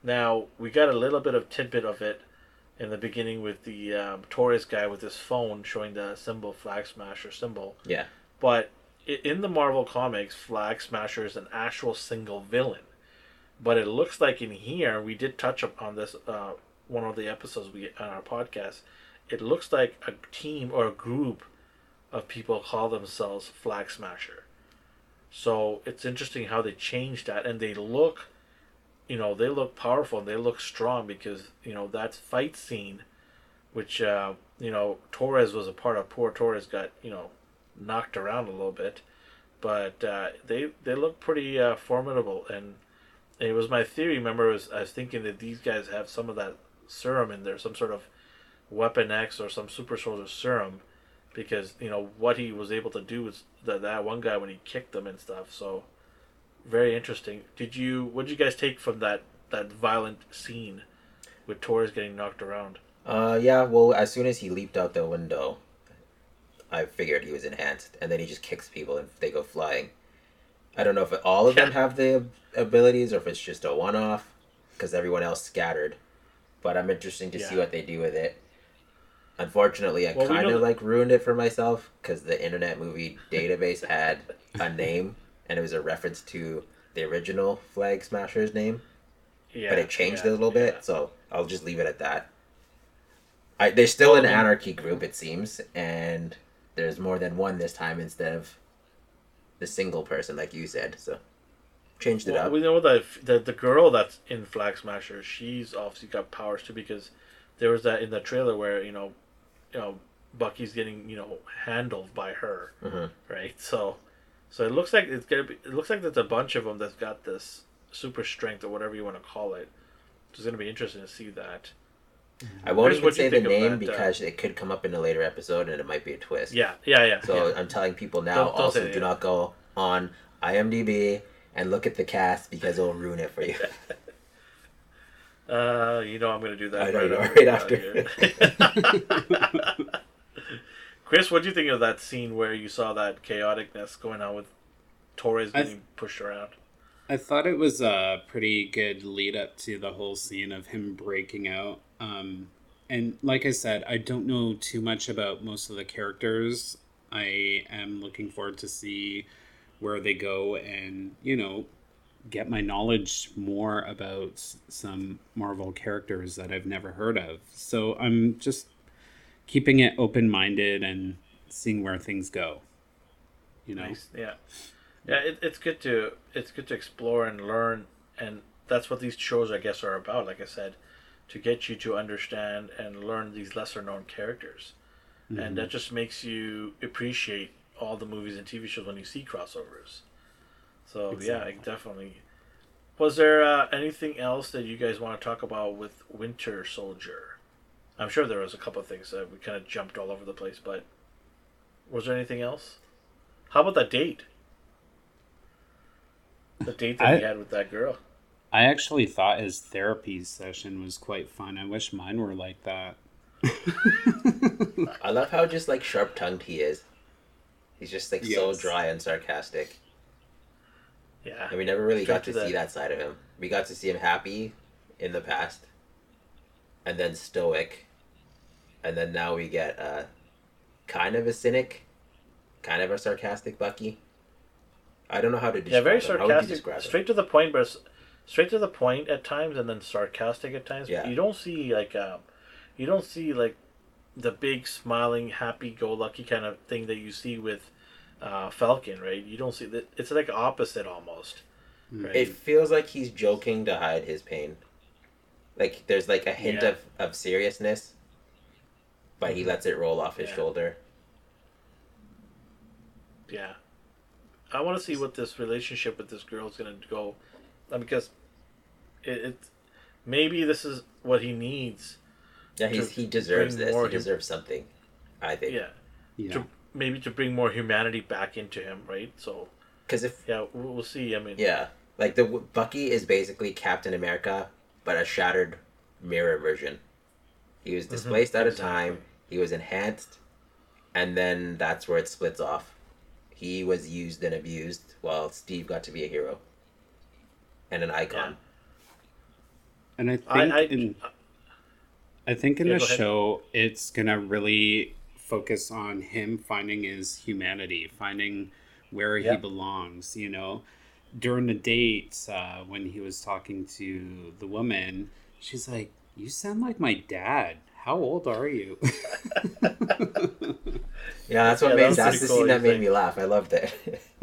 Now we got a little bit of tidbit of it in the beginning with the um, Torres guy with his phone showing the symbol Flag Smasher symbol. Yeah. But in the Marvel comics, Flag Smasher is an actual single villain. But it looks like in here, we did touch upon this uh, one of the episodes we on our podcast. It looks like a team or a group of people call themselves Flag Smasher. So it's interesting how they changed that, and they look, you know, they look powerful and they look strong because you know that fight scene, which uh, you know Torres was a part of. Poor Torres got you know knocked around a little bit, but uh, they they look pretty uh, formidable. And it was my theory. Remember, was, I was thinking that these guys have some of that serum in there, some sort of Weapon X or some super soldier serum, because you know what he was able to do was that that one guy when he kicked them and stuff. So very interesting. Did you what did you guys take from that that violent scene with Torres getting knocked around? Uh, yeah. Well, as soon as he leaped out the window, I figured he was enhanced, and then he just kicks people and they go flying. I don't know if all of them have the abilities or if it's just a one-off, because everyone else scattered. But I'm interested to see what they do with it. Unfortunately, I Well, kind of like ruined it for myself because the Internet Movie Database had a name, and it was a reference to the original Flag Smasher's name Yeah, but it changed yeah, it a little yeah. bit, so I'll just leave it at that. I, there's still an anarchy group, it seems, and there's more than one this time instead of the single person, like you said. So changed it Well, up. we know that the the girl that's in Flag Smasher, she's obviously got powers too because there was that in the trailer where you know, you know, Bucky's getting you know handled by her, Mhm. right? So, so it looks like it's gonna be. It looks like there's a bunch of them that's got this super strength or whatever you want to call it. It's gonna be interesting to see that. I won't Chris, even say the name that, uh, because it could come up in a later episode and it might be a twist. Yeah, yeah, yeah. So yeah. I'm telling people now Don't- don't also do yeah. not go on IMDb and look at the cast because it'll ruin it for you. (laughs) Uh, you know I'm gonna do that I know right, you are, after, right uh, here. (laughs) (laughs) Chris, what do you think of that scene where you saw that chaoticness going on with Torres being getting pushed around? I thought it was a pretty good lead up to the whole scene of him breaking out. Um, and like I said, I don't know too much about most of the characters. I am looking forward to see where they go and, you know, get my knowledge more about some Marvel characters that I've never heard of. So I'm just keeping it open minded and seeing where things go. You know? Nice. Yeah, yeah. It, it's good to it's good to explore and learn, and that's what these shows, I guess, are about. Like I said, to get you to understand and learn these lesser known characters, and that just makes you appreciate all the movies and TV shows when you see crossovers. So yeah, Exactly. it definitely. Was there uh, anything else that you guys want to talk about with Winter Soldier? I'm sure there was a couple of things that we kind of jumped all over the place, but was there anything else? How about that date? The date that I- he had with that girl. I actually thought his therapy session was quite fun. I wish mine were like that. I love how just like sharp tongued he is. He's just like so dry and sarcastic. Yeah. And we never really Straight got to to the- see that side of him. We got to see him happy in the past, and then stoic, and then now we get uh, kind of a cynic, kind of a sarcastic Bucky. I don't know how to describe yeah, very him. How would you sarcastic, describe him? straight to the point, but straight to the point at times, and then sarcastic at times. Yeah. You don't see like um, you don't see like the big smiling, happy-go-lucky kind of thing that you see with uh, Falcon, right? You don't see that. It's like opposite almost. Right? It feels like he's joking to hide his pain. Like there's like a hint Yeah. of, of seriousness, but he lets it roll off his Yeah. shoulder. Yeah. I want to see what this relationship with this girl is going to go, because it, it maybe this is what he needs. Yeah, he's, he deserves this. more He hum- deserves something. I think. Yeah. Yeah. To maybe to bring more humanity back into him, right? So Because if yeah, we'll, we'll see. I mean, yeah, like the Bucky is basically Captain America, but a shattered mirror version. He was mm-hmm. displaced at a time. He was enhanced, and then that's where it splits off. He was used and abused, while Steve got to be a hero and an icon. And I think I, I, in I think in Yeah, the go ahead. show it's gonna really focus on him finding his humanity, finding where Yeah. he belongs. You know, during the date uh, when he was talking to the woman, she's like, "You sound like my dad. How old are you?" (laughs) Yeah, that's what Yeah, that made was that's the cool, scene you that made me laugh. I loved it. (laughs)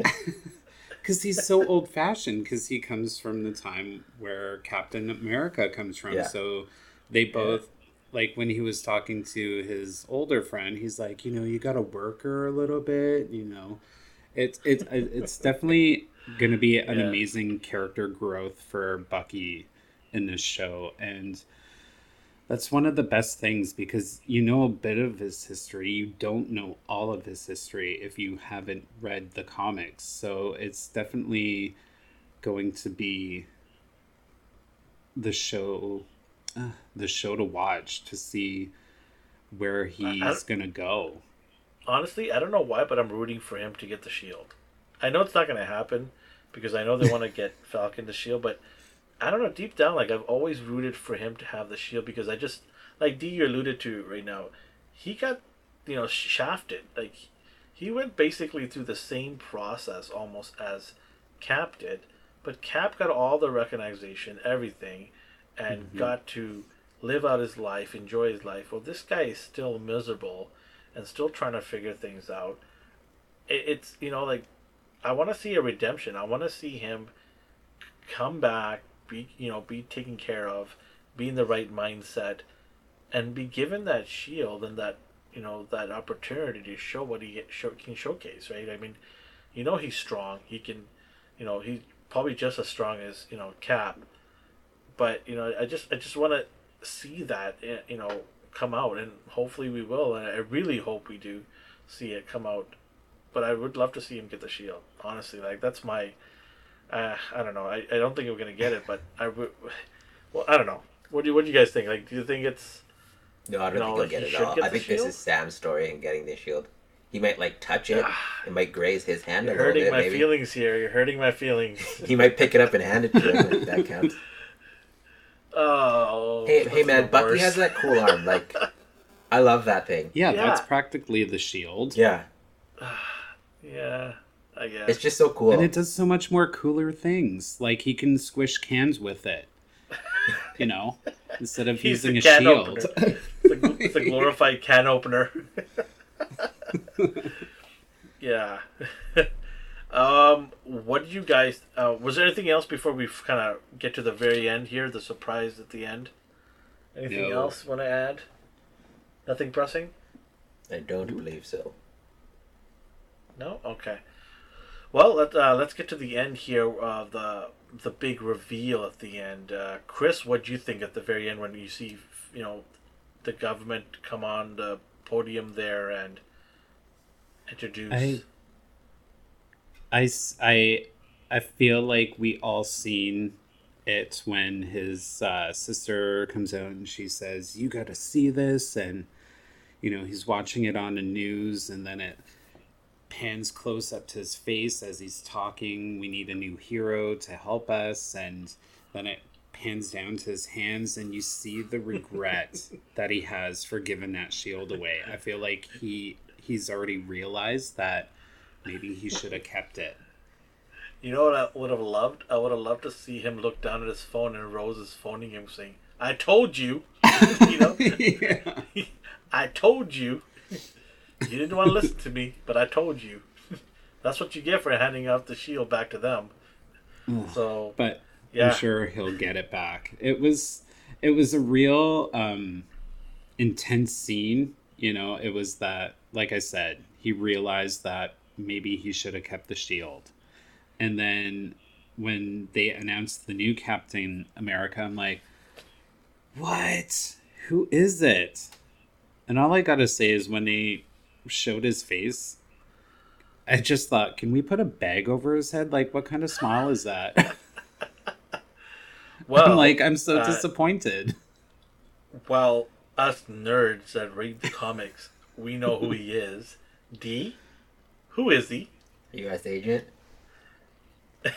Because he's so old fashioned. Because he comes from the time where Captain America comes from. Yeah. So they both, like when he was talking to his older friend, he's like, you know, you got to work her a little bit. You know, it's it's it's definitely going to be an Yeah. amazing character growth for Bucky in this show, and that's one of the best things because you know a bit of his history. You don't know all of his history if you haven't read the comics. So it's definitely going to be the show, uh, the show to watch to see where he's gonna go. honestly, I don't know why, but I'm rooting for him to get the shield. I know it's not going to happen because I know they want to get Falcon the shield, but I don't know. Deep down, like I've always rooted for him to have the shield because I just like D you alluded to right now. He got you know shafted. Like he went basically through the same process almost as Cap did, but Cap got all the recognition, everything, and mm-hmm. got to live out his life, enjoy his life. Well, this guy is still miserable and still trying to figure things out. It, it's you know like I want to see a redemption. I want to see him come back, be you know be taken care of, be in the right mindset, and be given that shield and that you know that opportunity to show what he show, can showcase. Right? I mean, you know he's strong. He can, you know, he's probably just as strong as you know Cap. But you know, I just I just want to see that eh, you know come out, and hopefully we will. And I really hope we do see it come out. But I would love to see him get the shield. Honestly, like that's my. Uh, I don't know. I, I don't think we're gonna get it, but I would. Well, I don't know. What do you What do you guys think? Like, do you think it's? No, I don't No, think he'll get he it should all. get I the think this is Sam's story in getting the shield. He might like touch it. it might graze his hand You're a little hurting bit. my Maybe feelings here. You're hurting my feelings. (laughs) he might pick it up and hand it to him. if (laughs) that counts. Oh. Hey, hey, man! the Bucky worst. has that cool arm. Like, (laughs) I love that thing. Yeah, that's practically the shield. Yeah, (sighs) Yeah, I guess. it's just so cool. And it does so much more cooler things. Like he can squish cans with it. You know, (laughs) instead of He's using the a can shield. opener. it's, a, it's a glorified can opener. (laughs) yeah. (laughs) um, what did you guys? Uh, was there anything else before we kind of get to the very end here? The surprise at the end. Anything No. else want to add? Nothing pressing. I don't believe so. No. Okay. Well, let, uh, let's get to the end here. of the the big reveal at the end. Uh, Chris, what do you think at the very end when you see, you know, the government come on the podium there and introduce? I I I feel like we all seen it when his uh, sister comes out and she says, "You got to see this," and you know he's watching it on the news, and then it pans close up to his face as he's talking. We need a new hero to help us, and then it pans down to his hands, and you see the (laughs) regret that he has for giving that shield away. I feel like he he's already realized that maybe he should have kept it. You know what I would have loved? I would have loved to see him look down at his phone and Rose is phoning him saying, "I told you," (laughs) you know. (laughs) yeah. I told you. You didn't want to listen to me, but I told you. (laughs) That's what you get for handing out the shield back to them. So But Yeah. I'm sure he'll get it back. It was it was a real um intense scene, you know, it was that like I said, he realized that maybe he should have kept the shield. And then when they announced the new Captain America, I'm like, "What? Who is it?" And all I got to say is when they showed his face, I just thought, "Can we put a bag over his head? Like what kind of smile is that?" (laughs) well, I'm like, I'm so uh, disappointed. well, us nerds that read the comics, we know who he (laughs) is. D, who is he? U.S. agent. (laughs)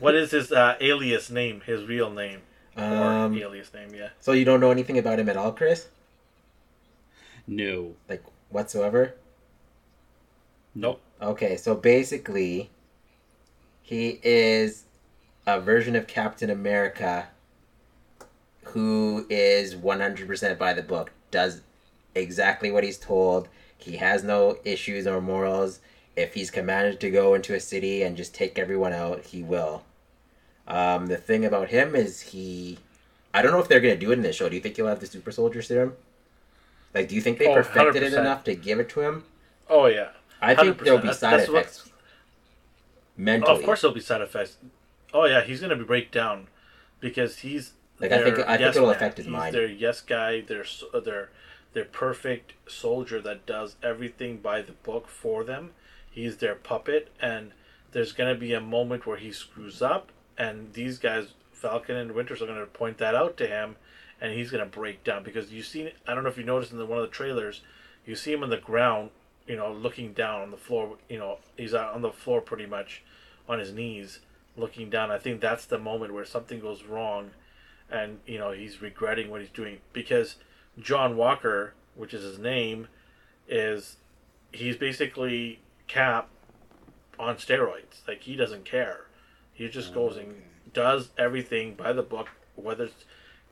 What is his uh, alias name? His real name or Um, alias name? Yeah. so you don't know anything about him at all, Chris? No. Like whatsoever? Nope. Okay, so basically, he is a version of Captain America who is 100% by the book, does exactly what he's told. He has no issues or morals. If he's commanded to go into a city and just take everyone out, he will. Um, the thing about him is he. I don't know if they're going to do it in this show. Do you think he'll have the super soldier serum? Like, do you think they Oh, perfected it 100%. enough to give it to him? Oh yeah. I think 100%. there'll be That's- side that's what- effects. Oh, Mentally. of course there'll be side effects. Oh yeah, he's gonna be break down because he's Like, I think- I think yes it'll man. affect his he's mind. Their yes guy, their uh, their their perfect soldier that does everything by the book for them. He's their puppet, and there's gonna be a moment where he screws up, and these guys, Falcon and Winters, are gonna point that out to him, and he's gonna break down because you see. I don't know if you noticed in the, one of the trailers, you see him on the ground, you know, looking down on the floor. You know, he's on the floor pretty much on his knees looking down. I think that's the moment where something goes wrong and you know he's regretting what he's doing because John Walker, which is his name, is he's basically Cap on steroids. Like he doesn't care. He just goes and oh, does everything by the book, whether it's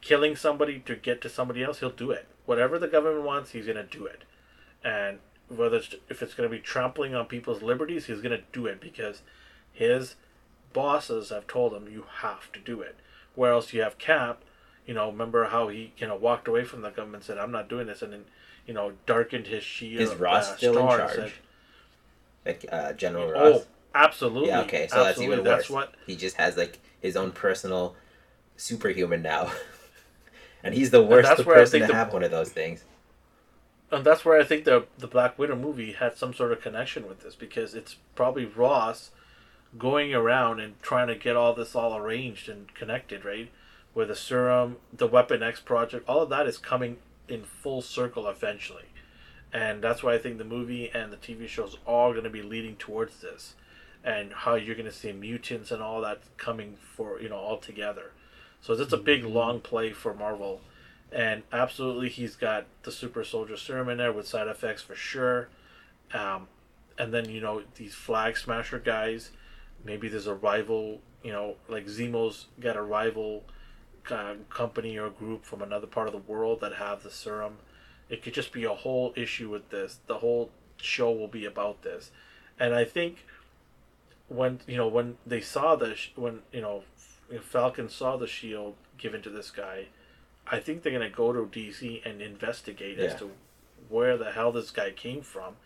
killing somebody to get to somebody else, he'll do it. Whatever the government wants, he's gonna do it. And whether it's, if it's gonna be trampling on people's liberties, he's gonna do it because his bosses have told him you have to do it. Whereas you have Cap, you know, remember how he you know walked away from the government and said I'm not doing this, and then you know darkened his shield. Is Ross uh, still in charge? said- Like uh, General Ross. oh, absolutely. yeah, okay, so that's even worse. That's what He just has like his own personal superhuman now. (laughs) and he's the worst that's where I person think to the- have one of those things. And that's where I think the the Black Widow movie had some sort of connection with this because it's probably Ross going around and trying to get all this all arranged and connected, right? Where the serum, the Weapon X project, all of that is coming in full circle eventually. And that's why I think the movie and the TV shows are going to be leading towards this. And how you're going to see mutants and all that coming for, you know, all together. So it's a big long play for Marvel. And absolutely he's got the super soldier serum in there with side effects for sure. Um, and then you know these flag smasher guys maybe there's a rival you know like zemo's got a rival uh, company or group from another part of the world that have the serum. It could just be a whole issue with this. The whole show will be about this. And i think when you know when they saw the sh- when you know falcon saw the shield given to this guy I think they're gonna go to DC and investigate as to where the hell this guy came from,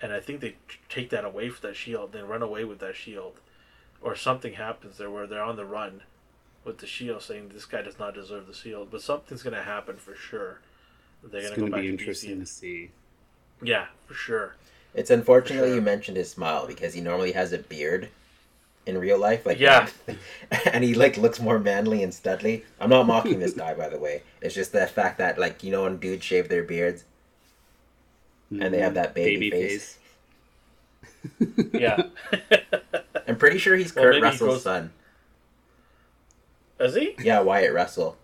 and I think they take that away from that shield. They run away with that shield, or something happens there where they're on the run with the shield, saying this guy does not deserve the shield. But something's going to happen for sure. They're It's going to going go to back be to interesting DC. to see. Yeah, for sure. It's unfortunately sure. you mentioned his smile because he normally has a beard in real life, like Yeah. (laughs) and he like looks more manly and studly. I'm not mocking this guy, by the way. It's just the fact that like you know when dudes shave their beards and they have that baby, face. (laughs) Yeah. (laughs) I'm pretty sure he's Well, Kurt maybe he Russell's grows- son. Is he? Yeah, Wyatt Russell.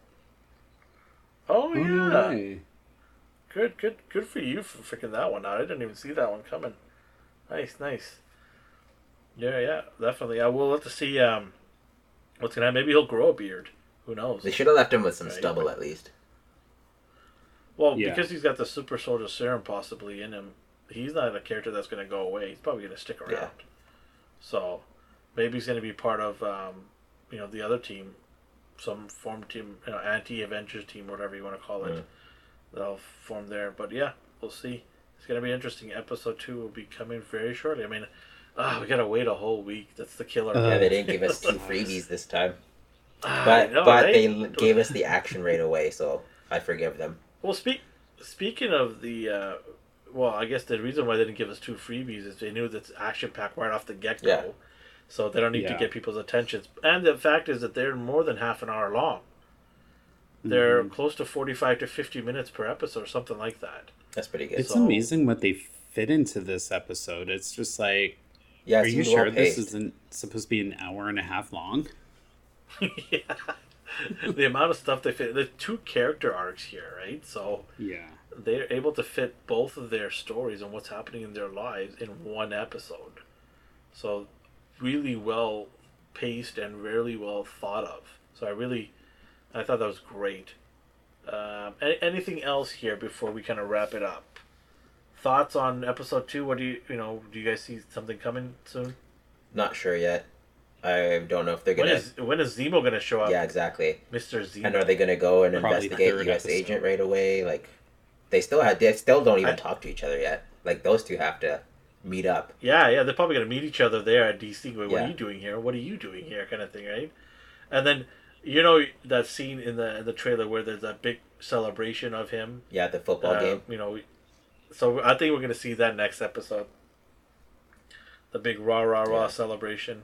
Oh Oh, yeah. no. Good, good, good for you for freaking that one out. I didn't even see that one coming. Nice, nice. Yeah, yeah, definitely. I will have to see um, what's gonna happen. Maybe he'll grow a beard. Who knows? They should have left him with some Right. stubble at least. Well, Yeah. because he's got the super soldier serum possibly in him, he's not a character that's gonna go away. He's probably gonna stick around. Yeah. So maybe he's gonna be part of um, you know, the other team, some form team, you know, anti Avengers team, whatever you want to call it. Mm. They'll form there. But yeah, we'll see. It's gonna be interesting. Episode two will be coming very shortly. I mean, ah, we gotta wait a whole week. That's the killer. Uh, Yeah, they didn't give us two (laughs) freebies this time, Ah, but know, but right? they gave us the action right away, so I forgive them. Well, speak speaking of the, uh, well, I guess the reason why they didn't give us two freebies is they knew that's action packed right off the get go, Yeah. so they don't need to get people's attentions. And the fact is that they're more than half an hour long. They're Mhm. close to forty-five to fifty minutes per episode, or something like that. That's pretty good. It's So- amazing what they fit into this episode. It's just like, yeah, are you sure well this isn't supposed to be an hour and a half long? yeah, (laughs) the amount of stuff they fit. There's two character arcs here, right? So Yeah. they're able to fit both of their stories and what's happening in their lives in one episode. So really well paced and really well thought of. So I really, I thought that was great. Um, a- anything else here before we kind of wrap it up? Thoughts on episode two? What do you, you know, do you guys see something coming soon? Not sure yet. I don't know if they're gonna. is when is Zemo gonna show up? yeah, exactly. Mr. Zemo. And are they gonna go and Probably investigate the U.S. episode. agent right away? Like, they still had. They still don't even I- talk to each other yet. Like those two have to meet up. Yeah, yeah, they're probably gonna meet each other there at DC. Going, what Yeah. are you doing here? What are you doing here? Kind of thing, right? And then you know that scene in the in the trailer where there's that big celebration of him. Yeah, the football uh, game. You know, so I think we're gonna see that next episode. The big rah rah rah Yeah. celebration.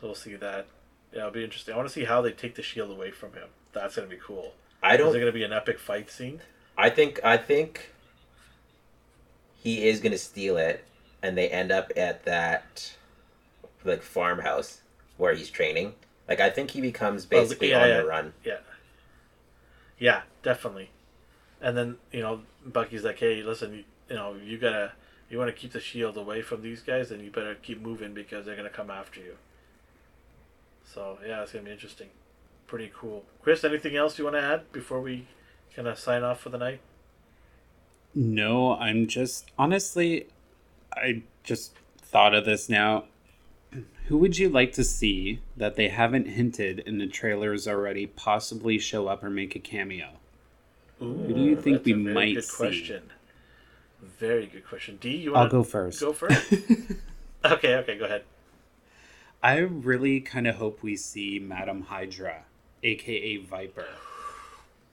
So we'll see that. Yeah, it'll be interesting. I want to see how they take the shield away from him. That's gonna be cool. I don't. Is it gonna be an epic fight scene? I think. I think. He is gonna steal it, and they end up at that, like farmhouse where he's training. Like I think he becomes oh, Well, basically yeah, on yeah. the run. Yeah. Yeah, definitely. And then, you know, Bucky's like, hey, listen, you, you know, you gotta, you want to keep the shield away from these guys, then you better keep moving because they're gonna come after you. So, yeah, it's gonna be interesting. Pretty cool. Chris, anything else you want to add before we kind of sign off for the night? No, I'm just honestly, I just thought of this now. (clears throat) Who would you like to see that they haven't hinted in the trailers already possibly show up or make a cameo? Ooh, do you think that's we a very might good see? question. Very good question. D, you I'll go first. Go first. (laughs) okay, okay, go ahead. I really kind of hope we see Madam Hydra, aka Viper,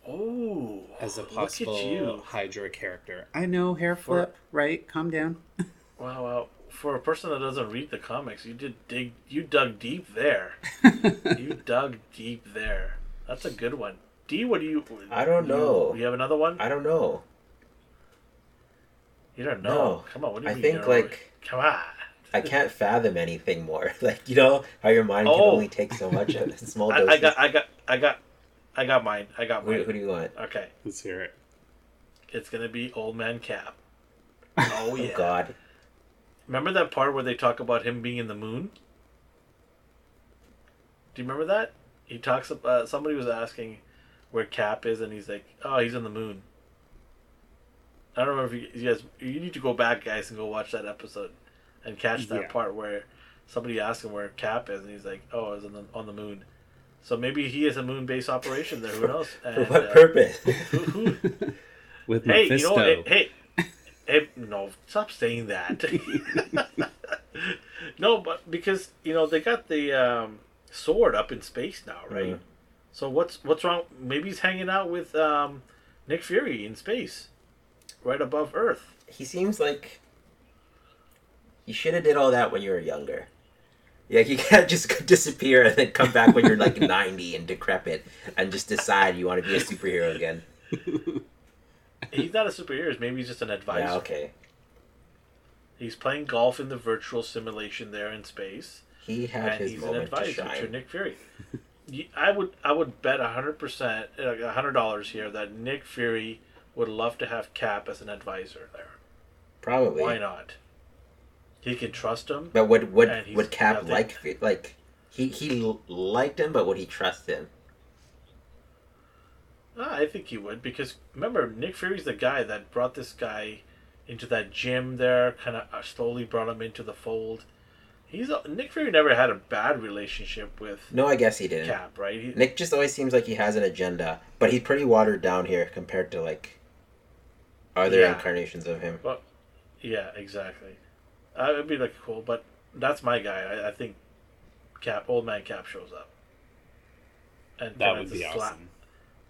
Oh, as a look at possible you. Hydra character. I know hair For- flip, right? Calm down. (laughs) Wow, wow. For a person that doesn't read the comics, you did dig. You dug deep there. (laughs) you dug deep there. That's a good one. D, what do you? I don't you- know. You have another one? I don't know. You don't know. No. Come on. What do you I mean? think you know? like Come on. I can't fathom anything more. (laughs) Like you know how your mind can Oh. only take so much of (laughs) small I, doses. I got. I got. I got. I got mine. I got Who, mine. who do you want? Okay. Let's hear it. It's gonna be Old Man Cap. Oh, (laughs) oh yeah. Oh God. Remember that part where they talk about him being in the moon? Do you remember that? He talks about somebody was asking where Cap is, and he's like, "Oh, he's on the moon." I don't remember if you, you guys. You need to go back, guys, and go watch that episode and catch that Yeah. part where somebody asked him where Cap is, and he's like, "Oh, it's on the on the moon." So maybe he is a moon base operation there. Who knows? (laughs) For And, what uh, purpose? who, who, (laughs) With hey, you Mephisto. know, hey, hey, Hey, no, stop saying that. (laughs) no, but because you know they got the um, sword up in space now, right? Mhm. So what's what's wrong? Maybe he's hanging out with um, Nick Fury in space, right above Earth. He seems like you should have did all that when you were younger. Yeah, you (laughs) can't just disappear and then come back when you're like (laughs) 90 and decrepit and just decide you want to be a superhero again. (laughs) He's not a superhero. Maybe he's just an advisor. Yeah, okay. He's playing golf in the virtual simulation there in space, He had and his he's an moment to advisor to shine. Nick Fury. I would I would bet hundred percent, a hundred dollars here that Nick Fury would love to have Cap as an advisor there. Probably. Why not? He can trust him. But would would would Cap like like he he liked him, but would he trust him? Ah, I think he would because remember Nick Fury's the guy that brought this guy into that gym there, kind of slowly brought him into the fold. He's a, Nick Fury never had a bad relationship with No, I guess he didn't. Cap, right? He, Nick just always seems like he has an agenda, but he's pretty watered down here compared to like other Yeah. incarnations of him. Yeah, exactly. Uh, it'd be like cool, but that's my guy. I, I think Cap, old man Cap, shows up, and That would be just slap- awesome.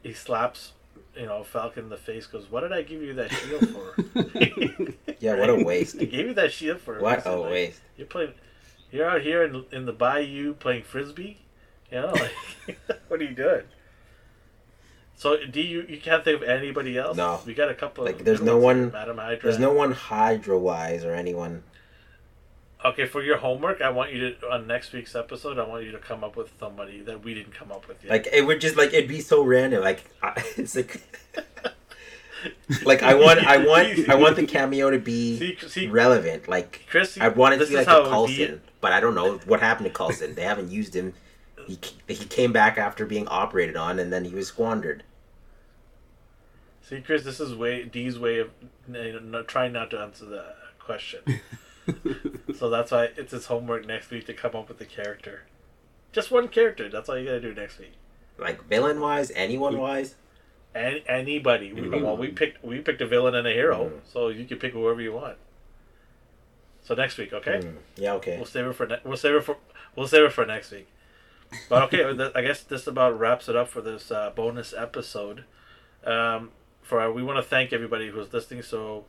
He slaps, you know, Falcon in the face. Goes, "What did I give you that shield for?" (laughs) Yeah, what a waste. I gave you that shield for What reason, a like, waste. You're playing. You're out here in in the bayou playing frisbee. You know, like, (laughs) what are you doing? So do you you can't think of anybody else? No. we got a couple. Like, of there's no one- Madam Hydra. There's no one Hydra wise or anyone. Okay, for your homework, I want you to on next week's episode. I want you to come up with somebody that we didn't come up with yet. Like it would just like it'd be so random. Like I, (laughs) it's like like I want I want (laughs) I want the cameo to be see, see, relevant. Like Chris. I want it to be like a Coulson, but I don't know what happened to Coulson. They haven't used him. He he came back after being operated on, and then he was squandered. See, Chris, this is way D's way of you know, trying not to answer the question. (laughs) so that's why it's his homework next week to come up with a character. Just one character. That's all you gotta do next week. Like villain wise, anyone wise. Any, anybody. We, Mhm. well, we picked we picked a villain and a hero, Mhm. so you can pick whoever you want. So next week, okay? Mm, yeah. Okay. We'll save it for ne- we'll save it for we'll save it for next week. But okay, (laughs) I guess this about wraps it up for this uh, bonus episode. Um, for our, we want to thank everybody who's listening. So,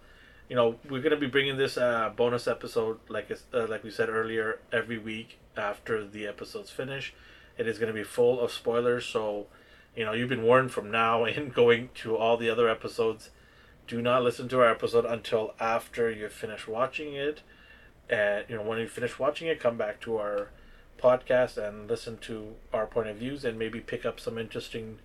you know, we're gonna be bringing this uh, bonus episode like uh, like we said earlier every week after the episodes finish. It is gonna be full of spoilers. So, you know, you've been warned from now (laughs) and going to all the other episodes. Do not listen to our episode until after you finish watching it. And you know when you finish watching it come back to our podcast and listen to our point of views and maybe pick up some interesting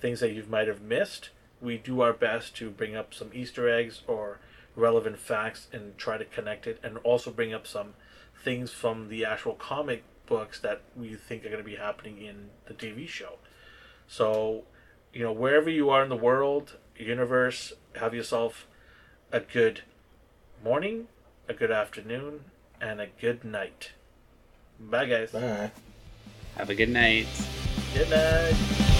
things that you might have missed. We do our best to bring up some easter eggs or relevant facts and try to connect it and also bring up some things from the actual comic books that we think are going to be happening in the tv show so you know wherever you are in the world universe have yourself a good morning a good afternoon, and a good night. Bye, guys. Bye. Have a good night. Good night.